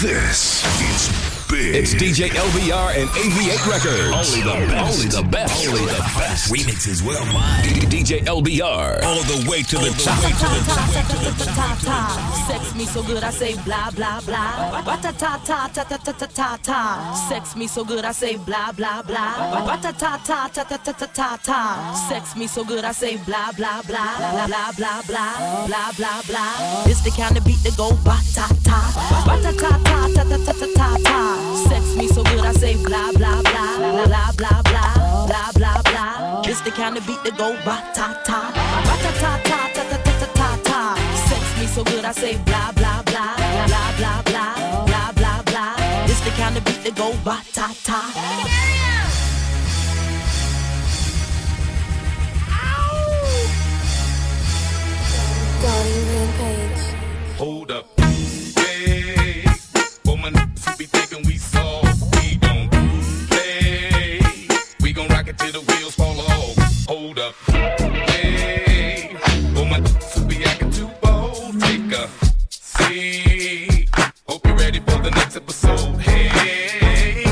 This is big. It's DJ LBR and AV8 Records. Only the best. Only the best. Only the best. Remixes worldwide. DJ LBR. All the way to the top. Sex me so good I say blah blah blah. Ba ta ta ta ta ta ta ta ta ta. Sex me so good I say blah blah blah. Ba ta ta ta ta ta ta ta ta ta. Sex me so good I say blah blah blah blah blah blah blah blah blah blah. It's the kind of beat that go ba ta ta. Ba ta ta ta ta ta ta ta ta ta. Sex me so good I say blah blah blah blah blah blah blah blah blah blah. It's the kind of beat that go ba ta ta. Ba ta ta ta ta ta ta ta ta ta. Sex me so good I say blah blah blah blah blah blah blah blah blah. It's the kind of beat that go ba ta ta. Donnie Rampage. Hold till the wheels fall off. Hold up. Hey, for my niggas who be acting too bold, take a seat. Hope you're ready for the next episode. Hey,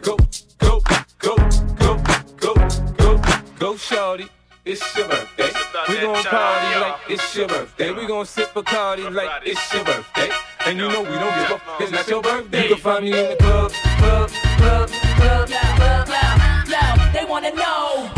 go, go, go, go, go, go, go, shorty. It's your birthday. We gon' party like it's your birthday. We gon' sip Bacardi like it's your birthday. And you know we don't give up. It's not your birthday. You can find me in the club, club, club, club wanna know.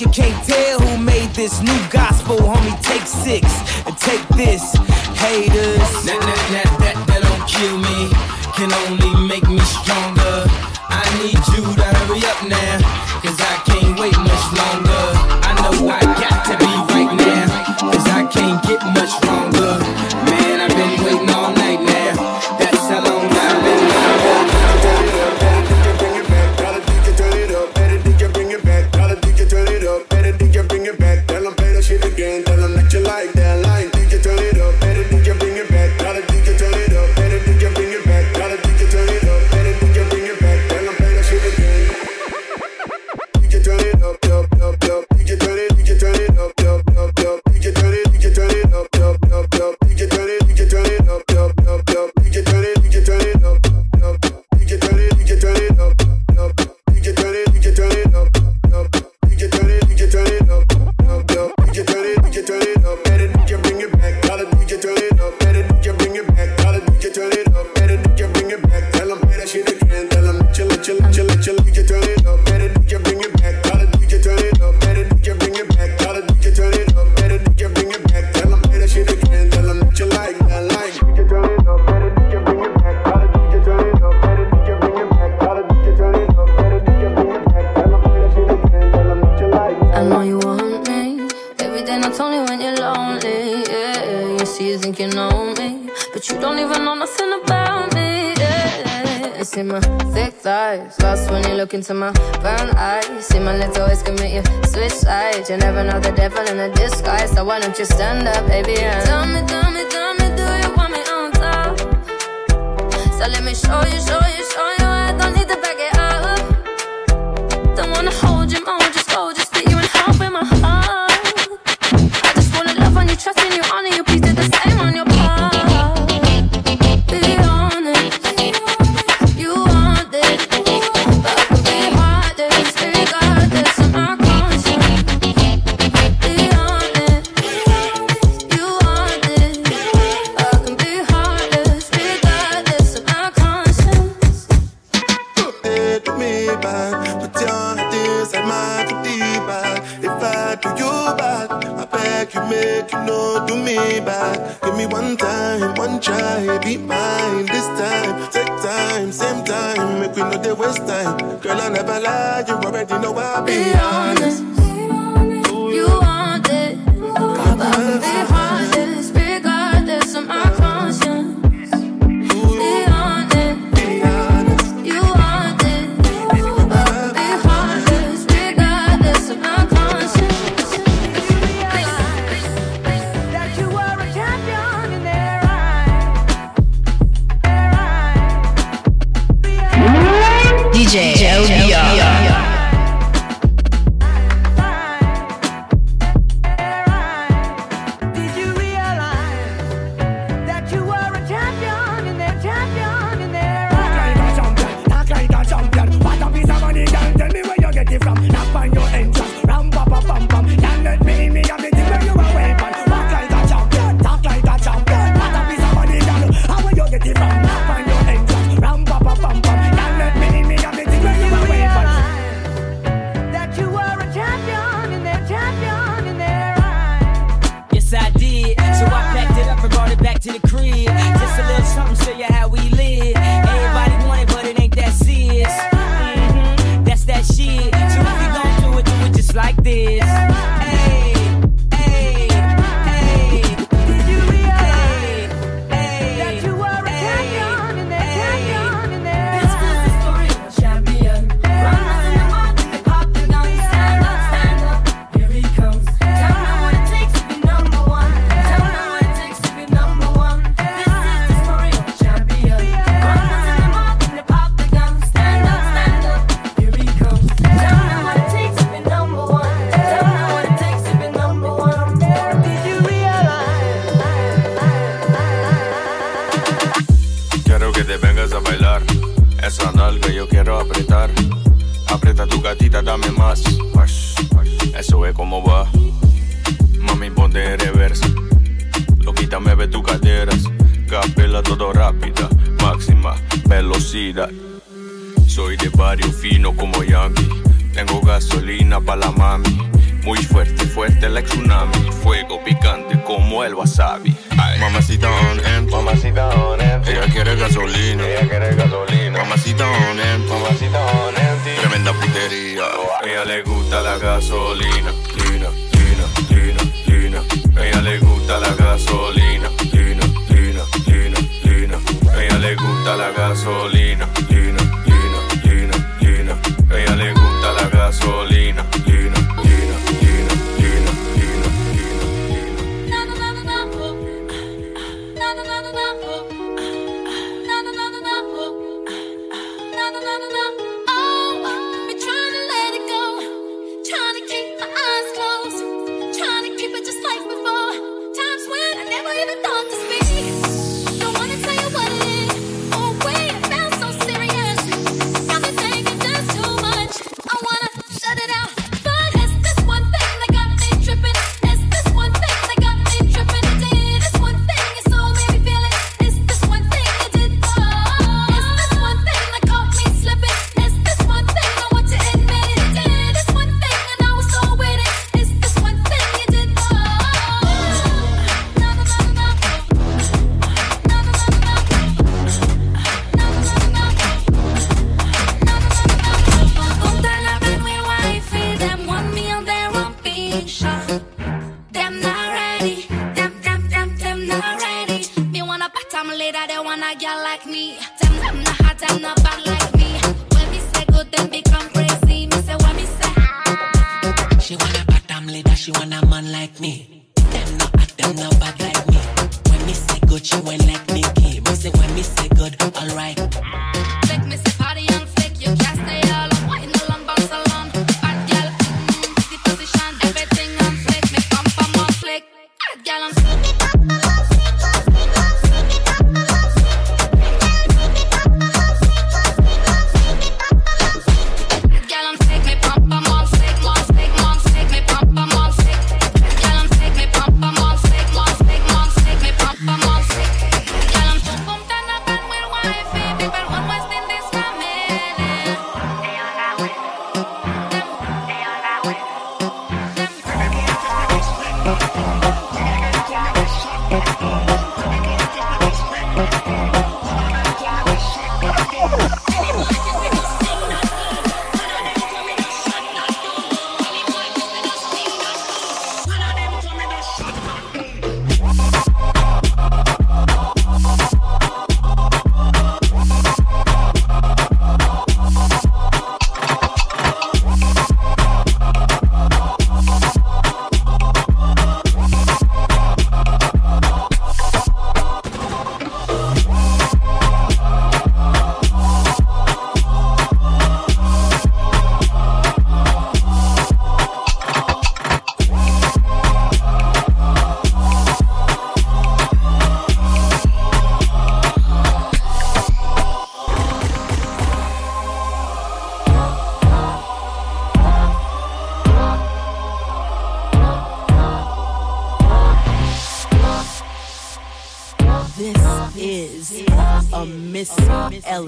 You can't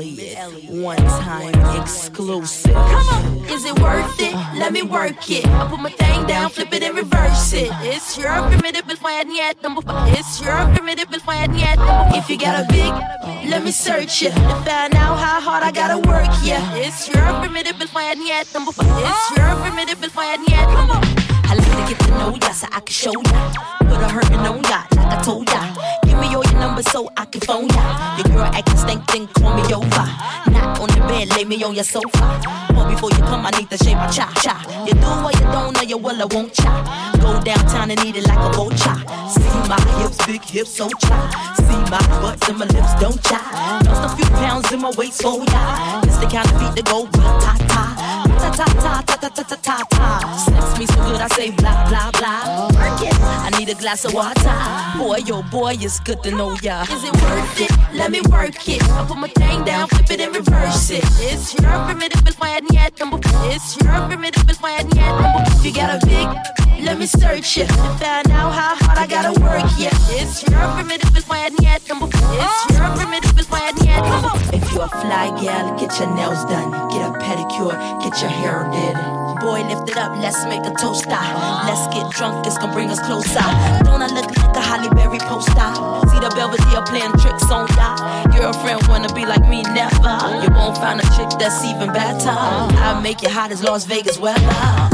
Elliott one time exclusive. Come on, is it worth it? Let me work it. I put my thing down, flip it and reverse it. It's your primitive yet It's your primitive yet If you got a big, let me search it to find out how hard I gotta work. Yeah, it's your primitive yet It's your primitive yet Come on. I like to get to know ya so I can show ya. Put a hurtin' on ya, like I told ya. Give me your numbers so I can phone ya. Your girl acting stink, then call me over. Not on the bed, lay me on your sofa. But before you come, I need to shave my cha cha. You do or you don't, or you will or won't cha. Go downtown and eat it like a vulture. See my hips, big hips, so cha. See my butts and my lips, don't cha. Lost a few pounds in my waist, oh yeah. It's the kind of beat that go ta ta. Ta ta ta ta ta ta ta ta ta. Sex me so good, I say blah blah blah. Work it. I need a glass of water. Boy, yo, boy, it's good to know ya. Is it worth it? Let me work it. I put my thing down, flip it and reverse it. It's your primitive yet It's your primitive yet If you got a big, let me search it to find out how hard I gotta work. Yeah, it's your primitive yet It's oh. your primitive yet Come on. If you're a fly gal, get your nails done, get a pedicure, get your hair did. Boy, lift it up, let's make a toast. Let's get drunk, it's gonna bring us closer. Don't I look a Halle Berry poster? See the Belvedere playing tricks on ya. Girlfriend wanna be like me, never. You won't find a chick that's even better. I'll make you hot as Las Vegas weather.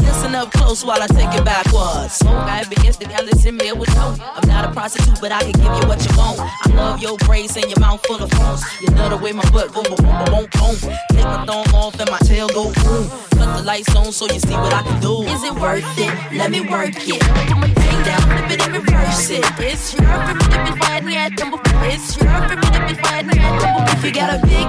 Listen up close while I take it backwards. Smoke, I be instant, I listen me with no. I'm not a prostitute, but I can give you what you want. I love your braids and your mouth full of phones. You know the way my butt go boom, boom, boom, boom. Take my thumb off and my tail go boom. Cut the lights on so you see what I can do. Is it worth it? Let me work it. Thing down, flip it and reverse it. It's your favorite me. It's your me. If you got a big,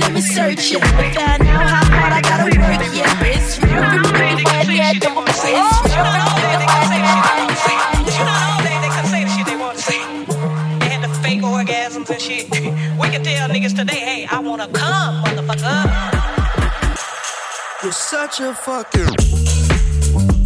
let me search it. And find out how hard I gotta work, yeah. It's your favorite find me at number four. It's your favorite find me at number four. Orgasms and shit. we can tell niggas today, hey, I wanna come, motherfucker. You're such a fucking.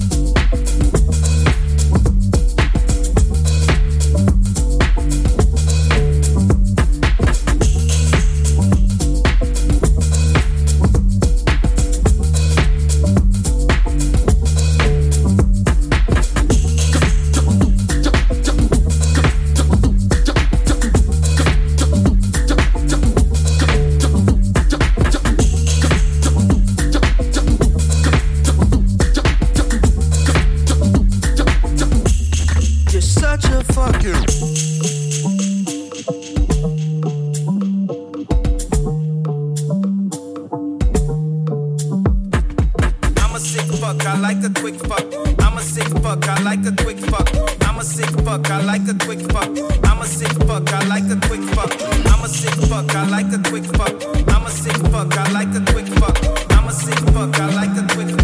Quick fuck. I'm a sick fuck. I like the quick fuck. I'm a sick fuck. I like the quick fuck.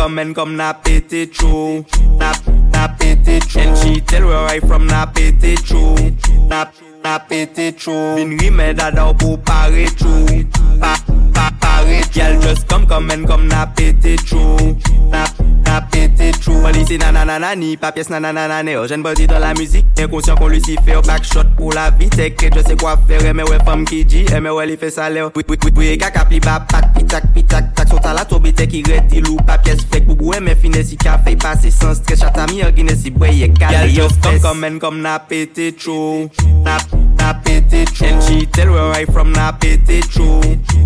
come and come nap it, true. Nap, nap it, true. And she tell where I from nap it, true. Nap, nap it, it true. Vin rime dada ou pou pare true. Pap, apare Gyal just kom kom en kom na pete tchou Na, na pete tchou Polisi nanananani, pa pies nanananane O jen body dan la muzik, inkonsyon kon Lucifer Back shot pou la vi, teke je se kwa fere Eme we fam ki di, eme we li fe sale Bwi bwi bwi bwi, kaka pli ba pak Pitak pitak tak, sota la tobi teki reti Lou pa pies fek, bougou eme fine si kafe Pase sans stres, chata mi orgine si breye Gyal just kom kom en kom na pete tchou Na, na pete tchou El chitel we right from na pete tchou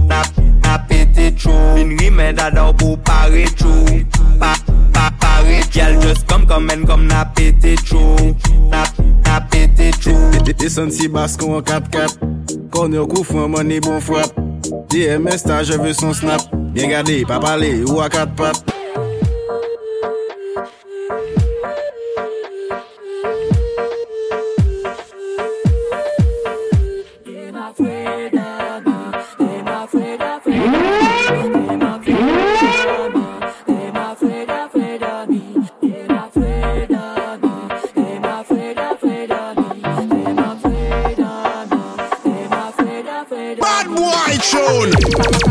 Na, na apete chou. Vin rime dada ou pou pare chou. Pa, pa, pare. Chou Gyal just kom kom men kom na pete chou Na, na pete chou e, e Desan si bas kon kap kap. Kon yo kou fwen mani bon fwap DMS e ta jeve son snap. Bien gade, pa pale, ou a kat pat. shown.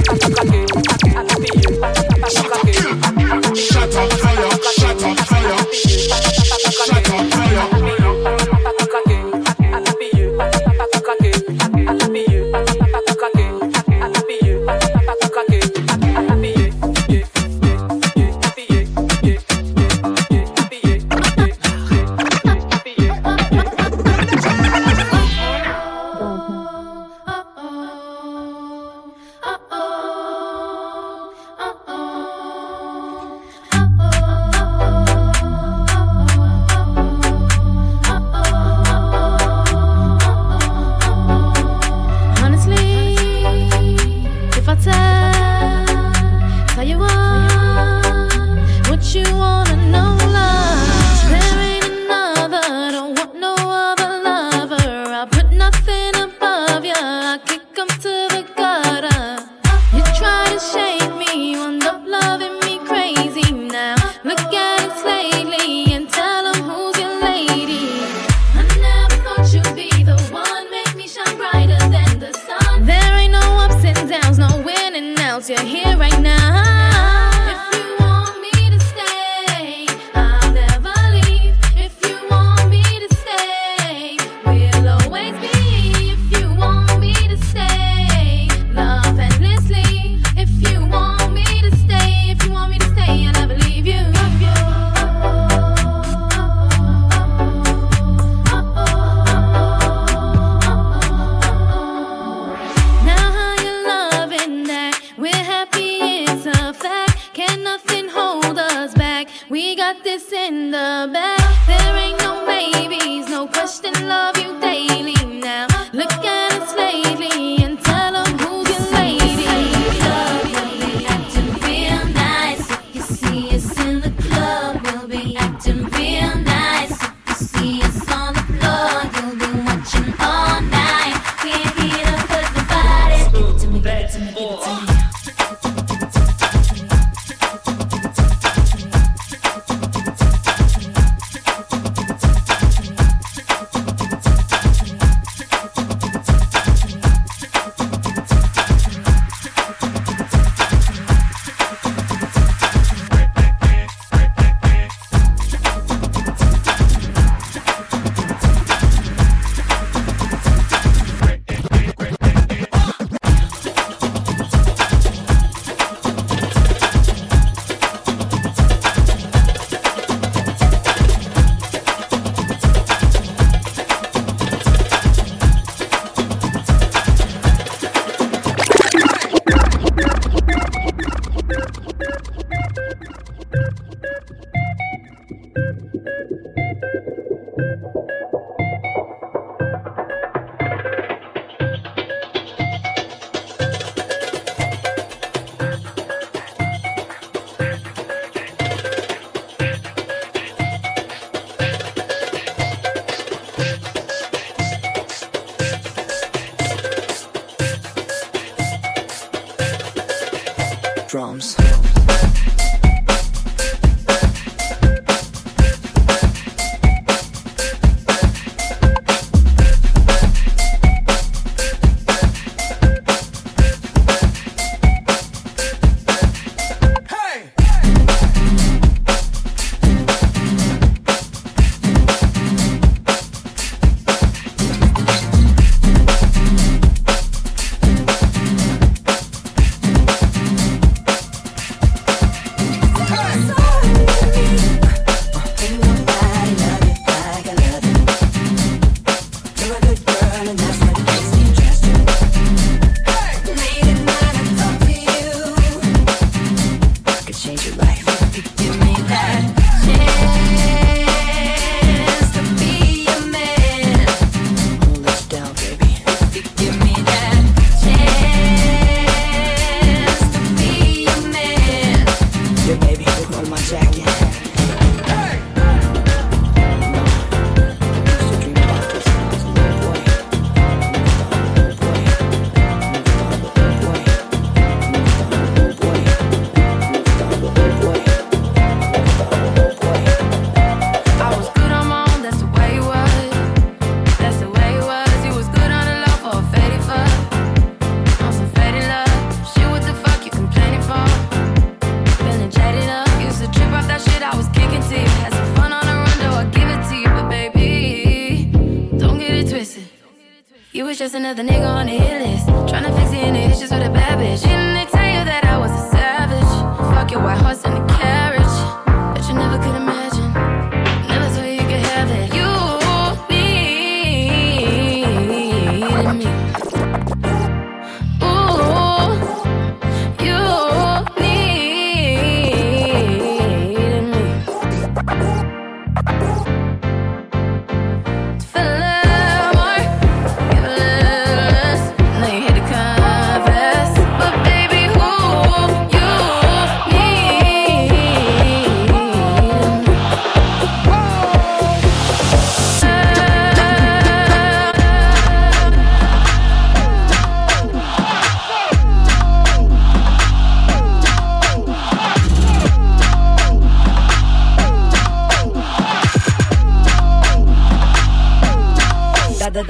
listen to the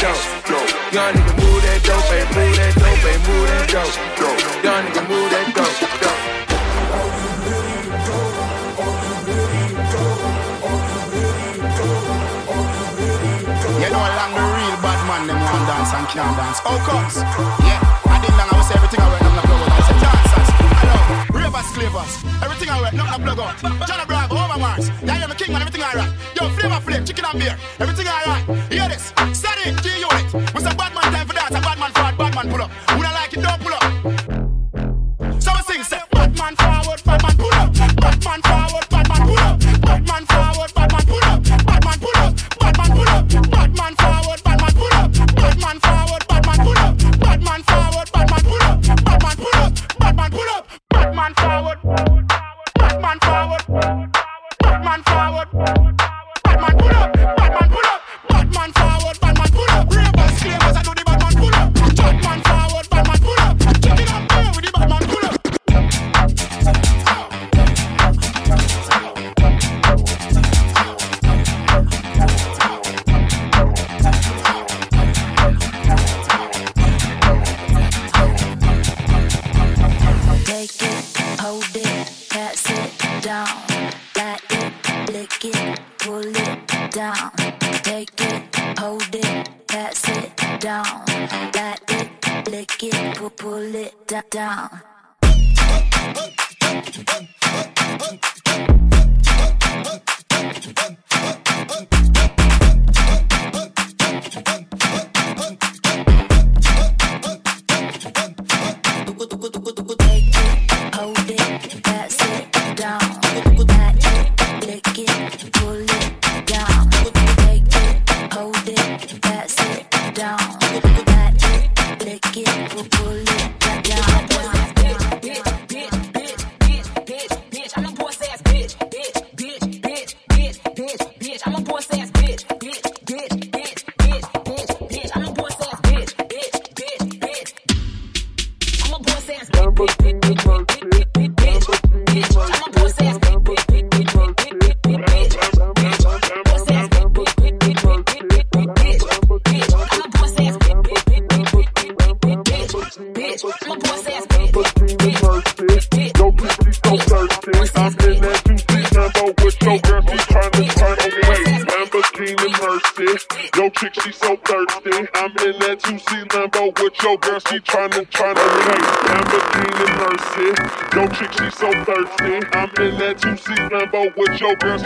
Young nigga move that dope, ayy, move that dope, ayy, move that dope. Young nigga move that dope. You know, along the real bad them want dance and can't dance. Oh, comes. Yeah, I didn't know I was everything I read, I'm not blow out. I said, dancers, hello, ravers, clavers. Everything I read, nothing I blow out. John Bravo, Overmars. Yeah, I'm a king, and everything I write. Yo, flavor flip, chicken and beer. Everything I write.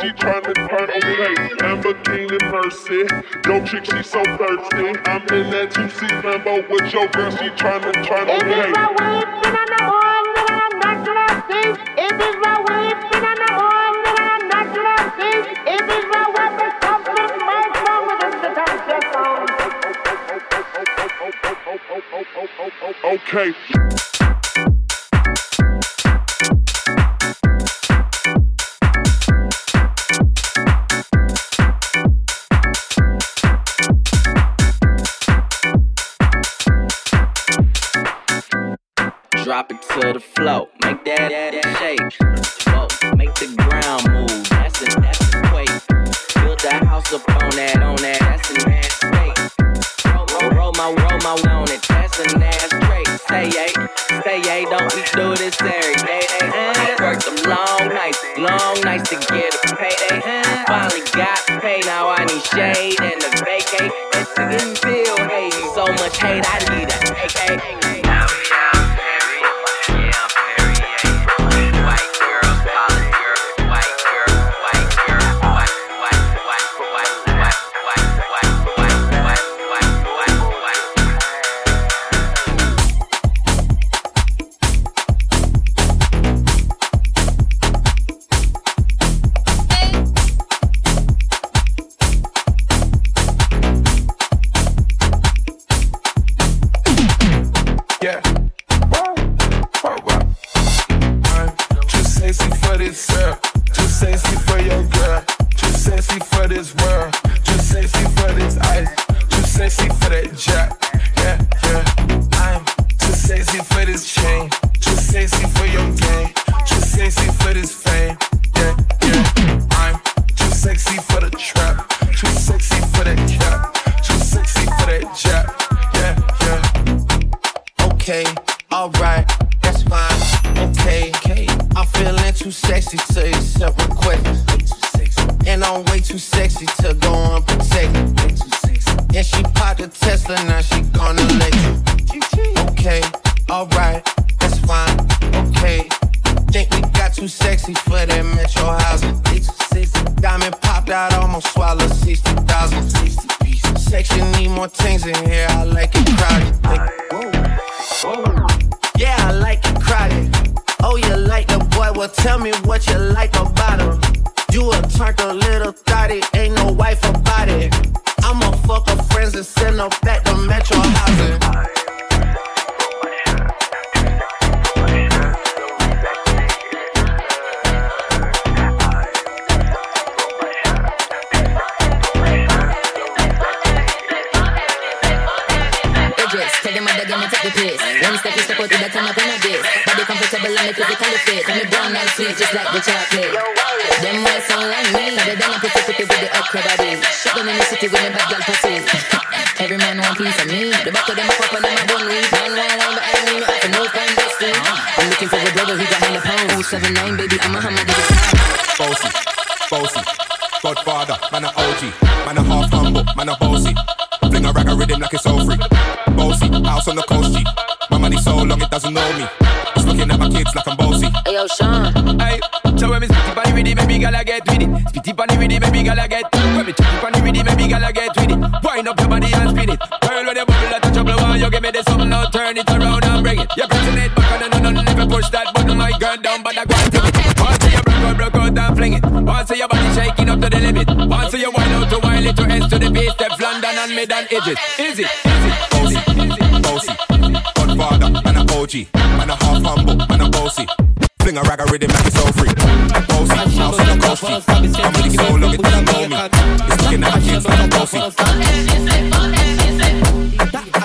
she tryna turn away. Lamborghini Mercy, yo chick she so thirsty. I'm in that two seat Lambo with your girl, she tryna turn away. Then I'm not gonna. If it's my then I I'm not gonna. If it's my something might with. Okay. up on that, on that. That's a nasty trait. Roll, roll, roll my, roll my on it. That's a nasty trait. Say yay, say yay, don't we do this every day? Work them long nights, long nights. well tell me what you like about him. You a turtle little thotty, ain't no wife about it. I'ma fuck her friends and send her back to Metro House. get with it. Spit it on the rhythm, baby girl, I get. When me chat it on the rhythm, baby girl, I get with it. Wind up your body and spin it. Girl, when you bubble, I touch up the. You give me this something, now turn it around and bring it. You're pressing it back on and on and never push that button, my girl, down, but I got it. Once you broke out, broke out and fling it. Once your body shaking up to the limit. Once you wild out to wild it, to S to the base, step London and mid and Egypt. Easy, easy, it? Bossy, bossy, Godfather, and a OG, and a half humble, and a boss.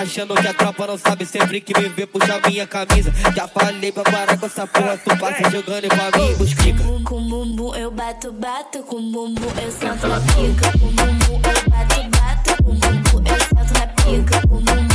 Achando que é a tropa não sabe sempre que viver, puxa minha camisa. Já falei pra parar com essa porra, tu passa jogando pra mim, busquica. Com bumbum eu bato, bato, com bumbum eu sento na pica. Com bumbum eu bato, bato, com bumbum eu sento na pica. Com bumbum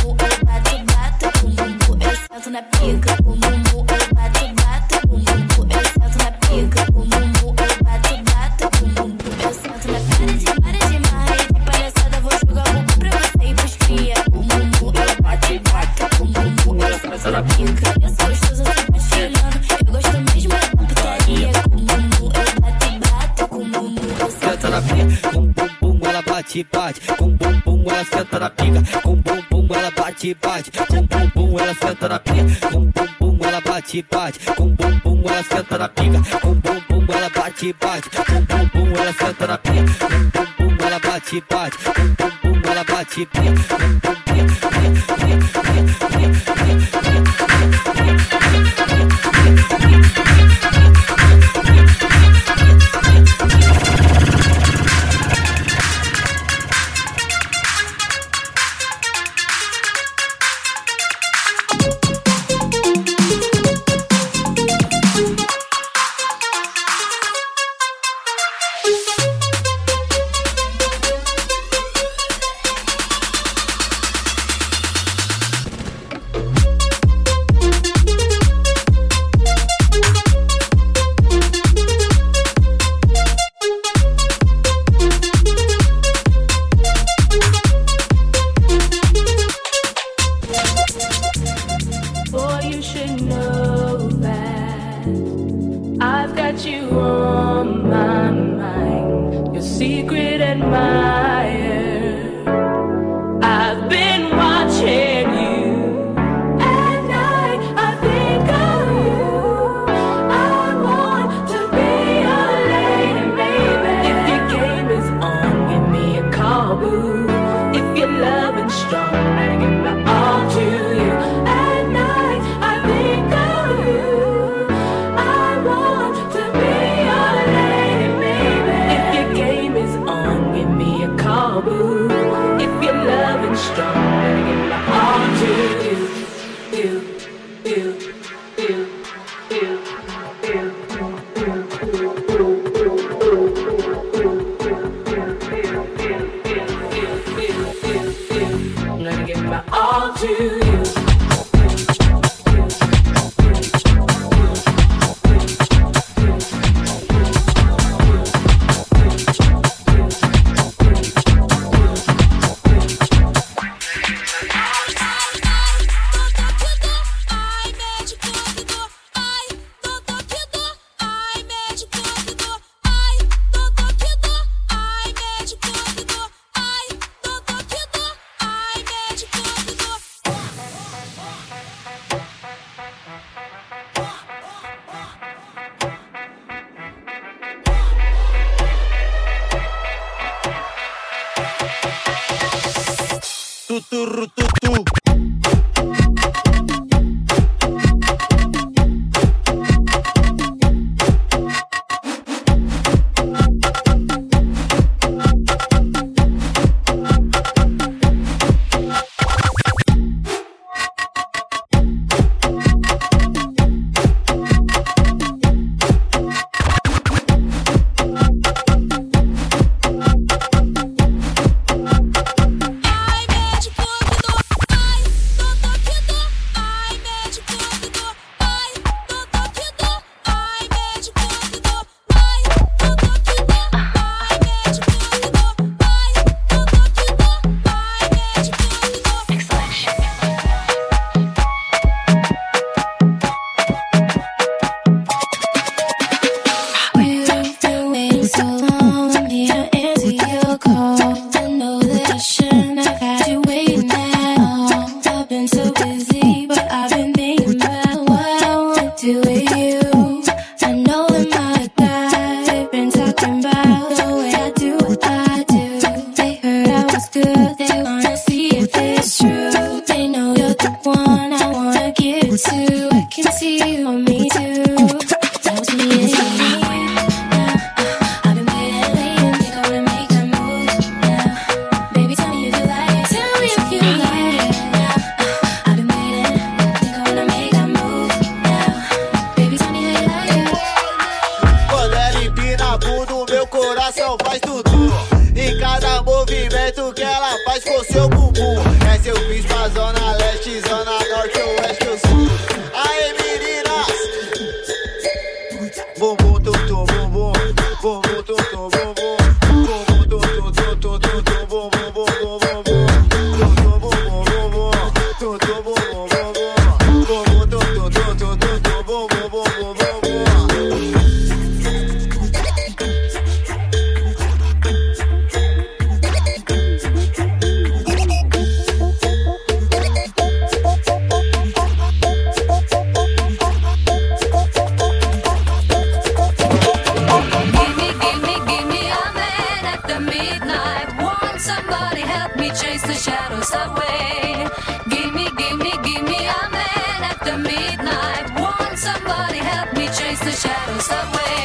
the shadows. Give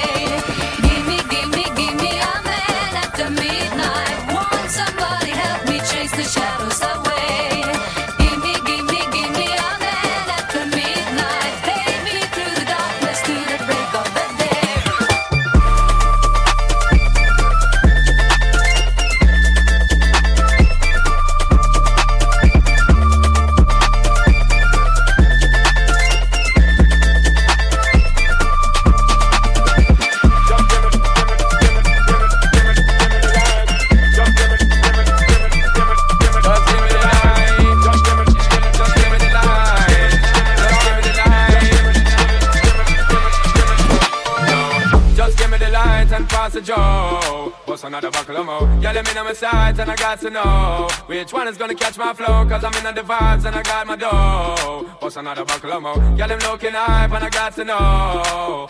got to know which one is gonna catch my flow. Cause I'm in the vibes and I got my dough. What's another buckle of mo? Yeah, them looking hype and I got to know.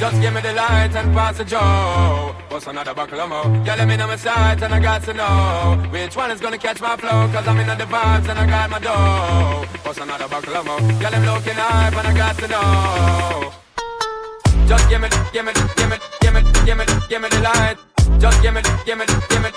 Just give me the light and pass the Joe. What's another buckle of mo? Yeah, let me know my sights and I got to know which one is gonna catch my flow. Cause I'm in the vibes and I got my dough. What's another buckle of mo? Yeah, them looking hype and I got to know. Just give me, give me, give me, give me, give me, give me the light. Just give me, give me, give me,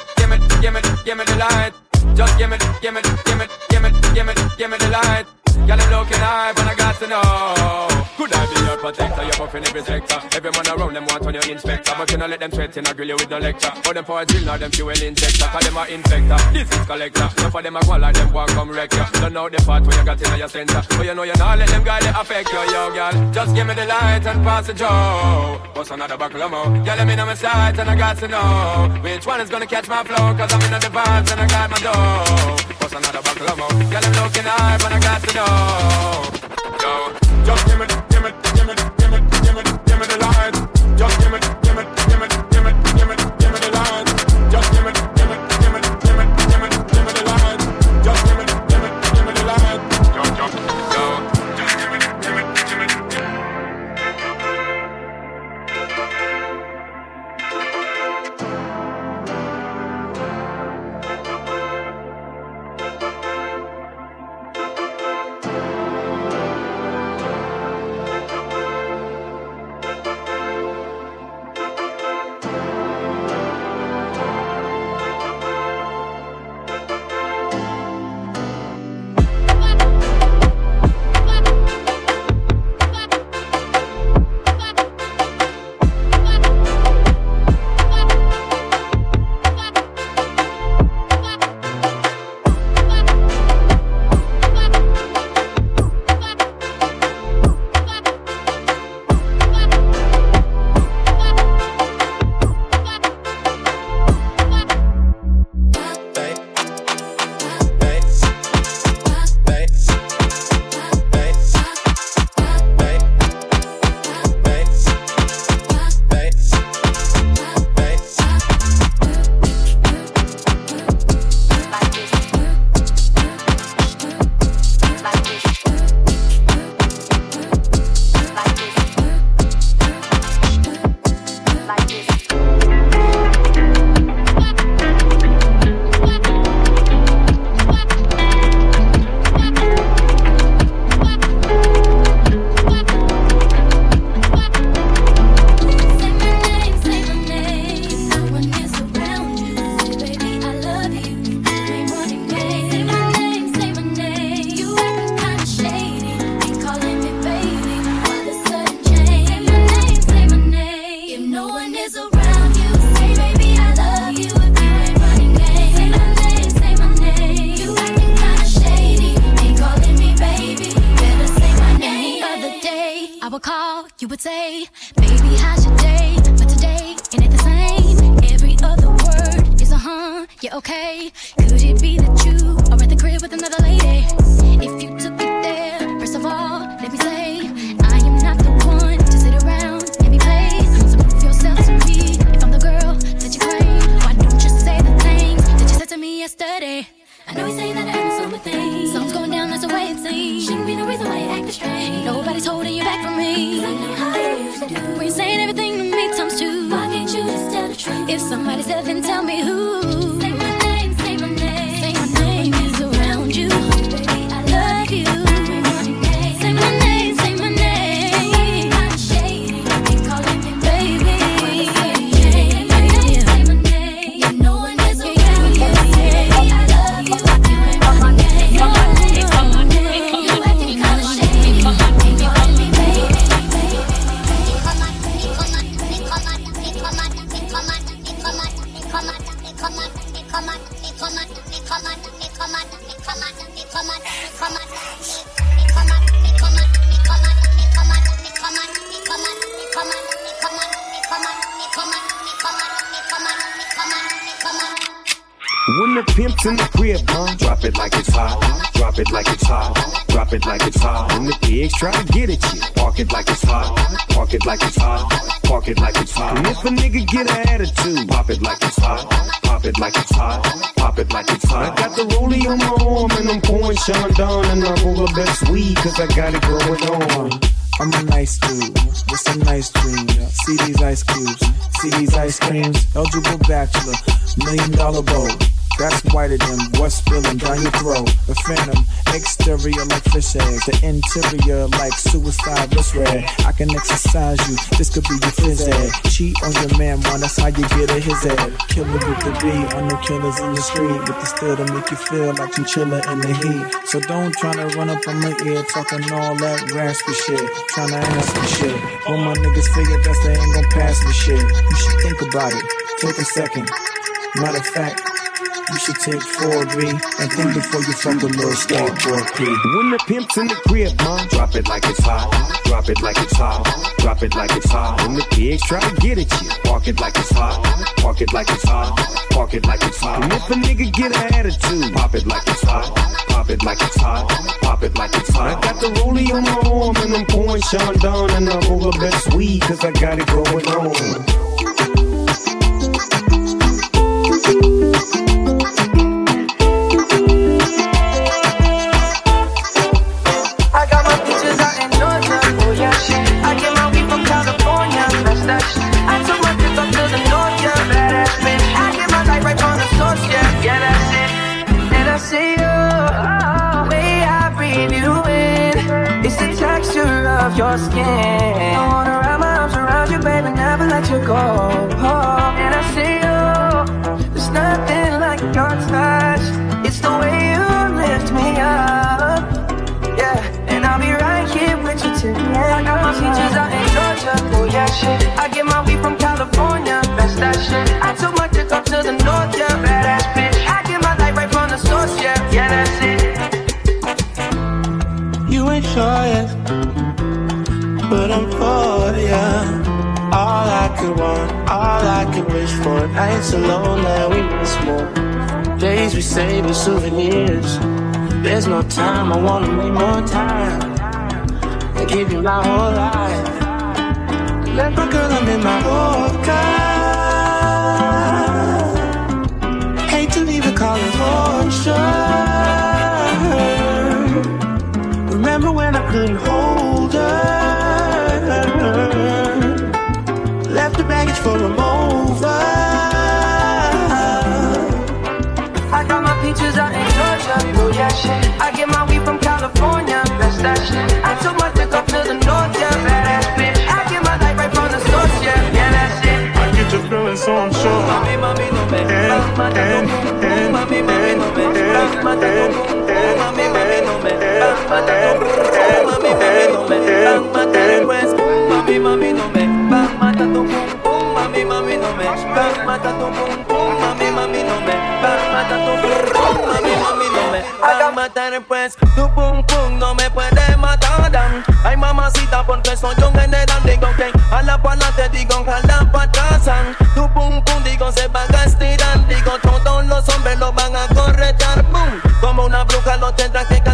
give me, give me, the light. Just give me, give me, give me, give me, give me, give me the light. Girl, I'm looking high, but I got to know. Could I be your protector? You're buffing every sector. Every man around them want on your inspector. But you know let them threaten, I grill you with no lecture. Or them for a drill, now them fuel injector. Cause them are infector, is collector. Enough of them a go like them want come wreck you. Don't know the part where you got in your center. But you know you not let them guys affect you, yo, girl. Just give me the light and pass the joe. What's another buckle of mo? Girl, let me know my sight and I got to know which one is gonna catch my flow. Cause I'm in the vibes and I got my dough. What's another buckle of mo? Girl, I'm looking high, but I got to know. An attitude, pop it like it's hot. Pop it like it's hot. Pop it like it's hot. I got the rollie on my arm and I'm pouring Chandon and I roll the best weed cause I got it going on. I'm a nice dude with some nice dreams. See these ice cubes, see these ice creams. Eligible bachelor, million dollar bow. That's whiter than what's spilling down your throat. The phantom, exterior like fish eggs. The interior like suicide wrist red. I can exercise you, this could be your phys ed. Cheat on your man, man, that's how you get a his head. Killer with the B on the killers in the street. With the still to make you feel like you chillin' in the heat. So don't try to run up on my ear talking all that raspy shit. Trying to ask me shit. When my niggas figure best they ain't gon' pass me shit. You should think about it. Take a second. Matter of fact, you should take 4B and think before you fuck a little skateboard P. When the pimp's in the crib, huh? Drop it like it's hot. Drop it like it's hot. Drop it like it's hot. When the pigs try to get at you, park it like it's hot. Park it like it's hot. Park it like it's hot. And if a nigga get an attitude, pop it like it's hot. Pop it like it's hot. Pop it like it's hot. I got the rollie on my arm and I'm pouring Chandon and I roll the best weed cause I got it going on. Skin. Nights alone that we miss more. Days we save as souvenirs. There's no time, I wanna make more time. And give you my whole life. Let my girl, I'm in my Orca. Hate to leave calling for sure. Remember when I couldn't hold her? Left the baggage for a over. Got out in Georgia, oh yeah, shit. I get my weed from California, that's that shit. I took my dick up to the north, yeah, badass bitch. I get my light right from the source, yeah, yeah, that's it. I get your feeling, so I'm sure. Mami, mami, no me, mami, mami, mami, no me, mami, mami, no me, mami, mami, no me, mami, mami, no me, mata tu pum pum, mami, mami, no me, mata tu pum pum, mami, mami, no me, mata tu pum mami, no me, mata después, tu pum pum no me puede matar, ay mamacita porque soy un general Digo que a la pala te digo jala pa' atrás Tu pum pum digo se van a estirar. Digo todos los hombres lo van a corretar Boom, como una bruja lo tendrás que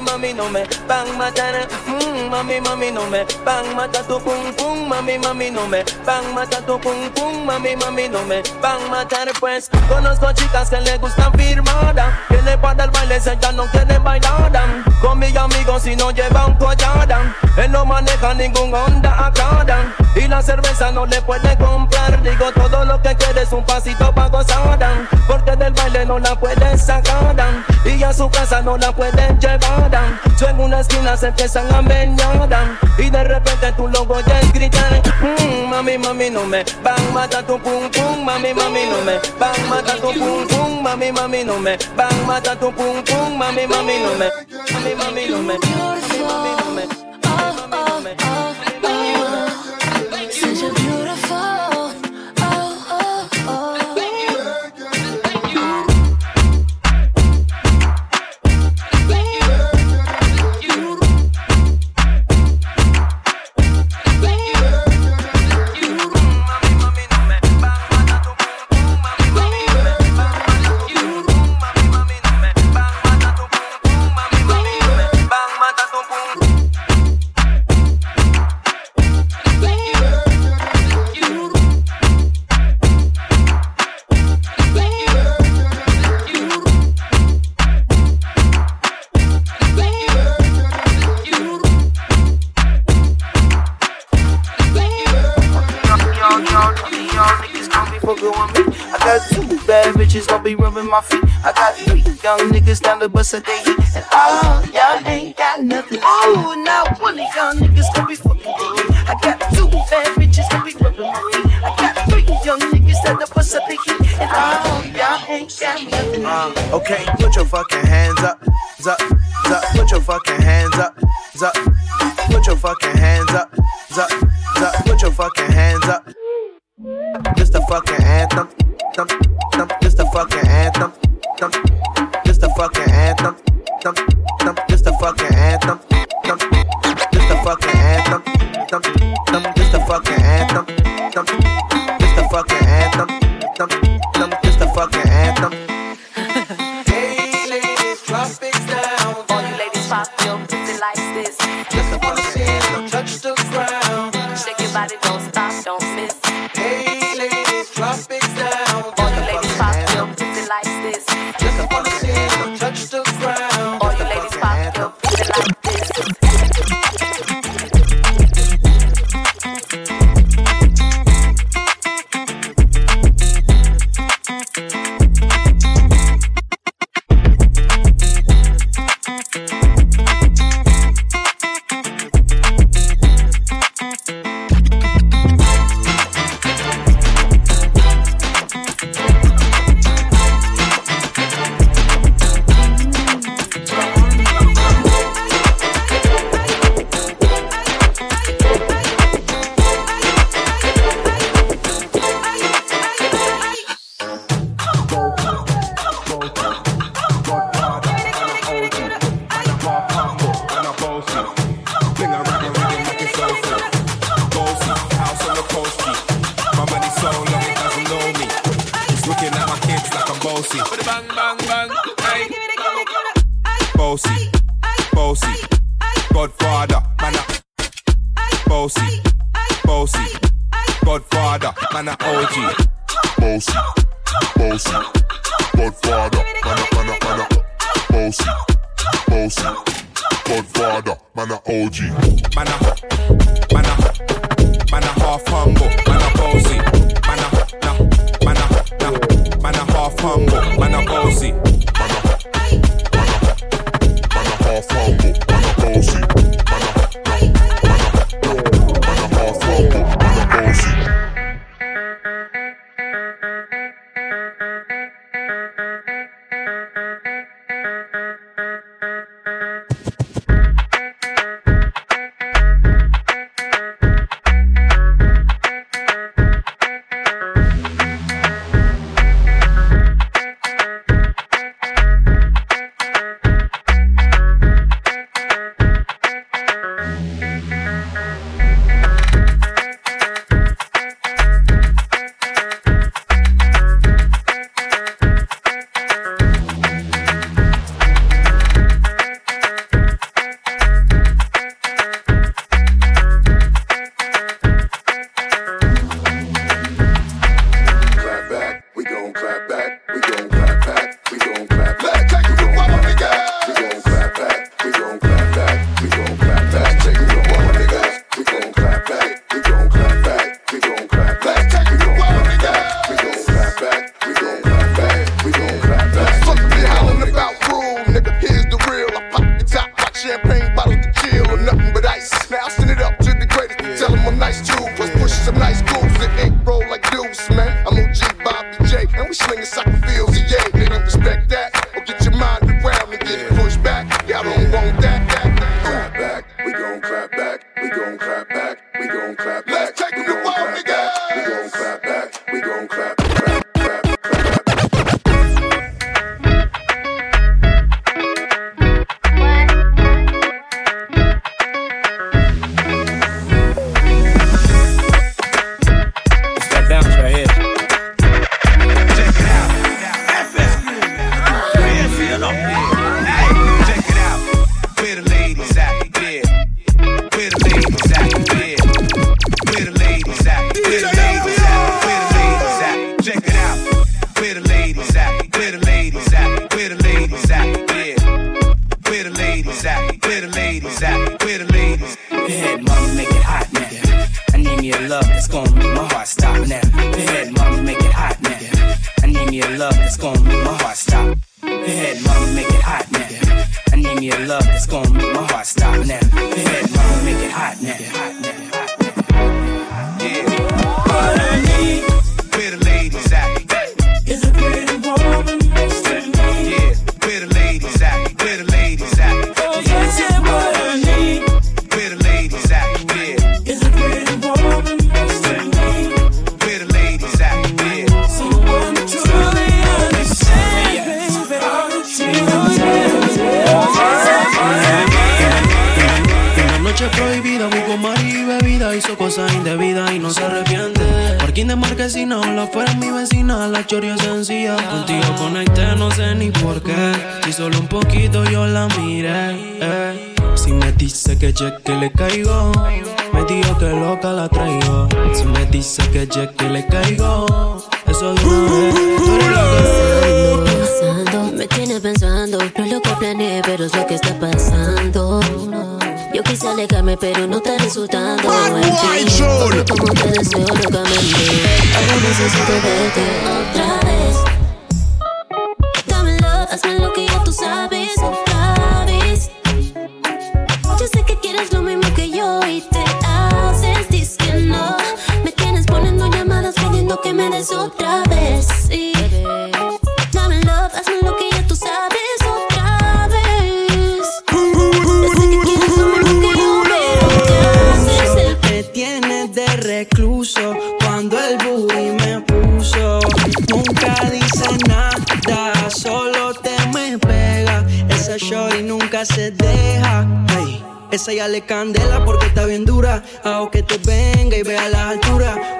mami mami no me van a matar. Mm, Mami mami no me van a matar. Tu pum pum, mami mami no me van a matar. Tu pum pum, mami mami no me van a Pues conozco chicas que le gustan firmada le para el baile se ya no quieren bailar. Con mis amigos si no llevan collar Él no maneja ningún Honda Accord Y la cerveza no le puede comprar. Digo todo lo que quiere es un pasito pa' gozar. Porque del baile no la puede sacar. Y a su casa no la pueden llevar. Yo en una esquina se empiezan a meñar Y de repente tú lo oyes gritar. Mm, Mami, mami, no me van a matar tu pum pum. Mami, mami, no me van a matar tu pum pum. Mami, mami, no me van a matar tu pum pum. Mami, mami, no me Mami, mami, no me. Mami, mami, no me gon' my feet. I got three young niggas down the bus they heat. And all y'all ain't got nothing. Ooh, now one of y'all niggas gon' be fucking me. I got two bad bitches gon' be rubbing my feet. I got three young niggas down the bus they heat. And all y'all ain't got. Uh, okay, put your fucking hands up, up, up. Put your fucking hands up, up. Put your fucking hands up, up, up. Put your fucking hands up. This the fucking anthem, thump, fucking anthem. This the fucking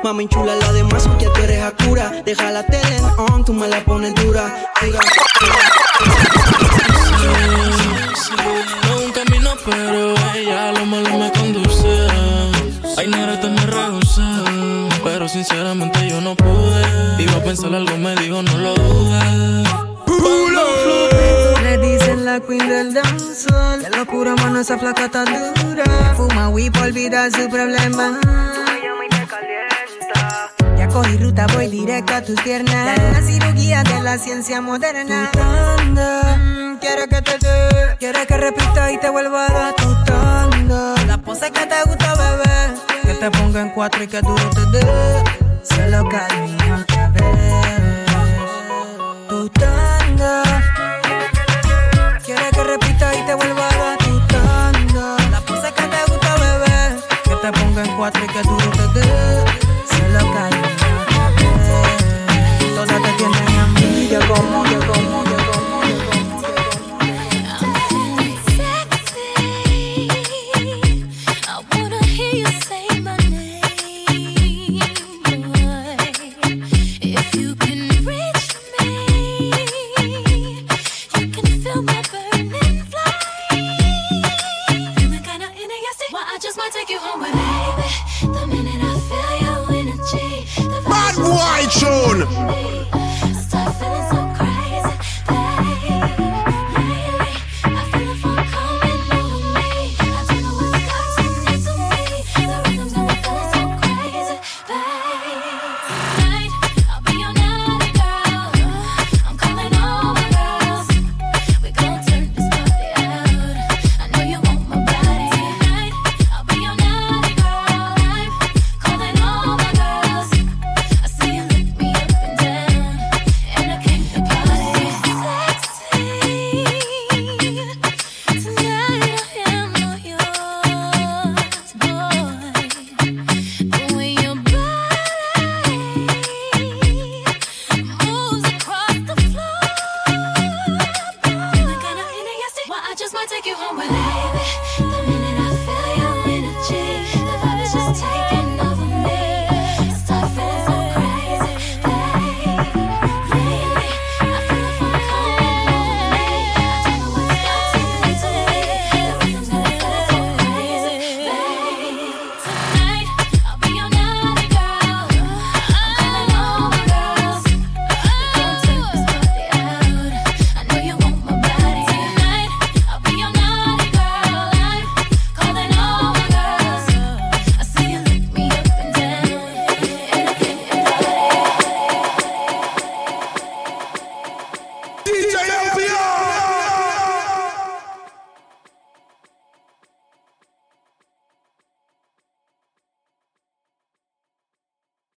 Mami chula, la de más ya tú eres Hakura. Deja la tele on, tú me la pones dura. Oiga. un camino, pero ella lo malo me conduce. Ay, negra, te me rehusé. Pero sinceramente yo no pude. Iba a pensar algo, me dijo, no lo dudes. Le dicen la queen del danzón. De locura, mano, esa flaca tan dura. Fuma weed para olvidar su problema Cogí ruta, voy directo a tus piernas. La cirugía de la ciencia moderna. Anda, mm, quiero que te dé. Quiero que repita y te vuelva a dar tu tanda. La pose que te gusta, bebé. Que te ponga en cuatro y que duro te dé. Solo cariño otra vez. Tu tanda. Quiero que repita y te vuelva a dar tu tanda. La pose que te gusta, bebé. Que te ponga en cuatro y que duro te dé. Solo cariño tienen como yo como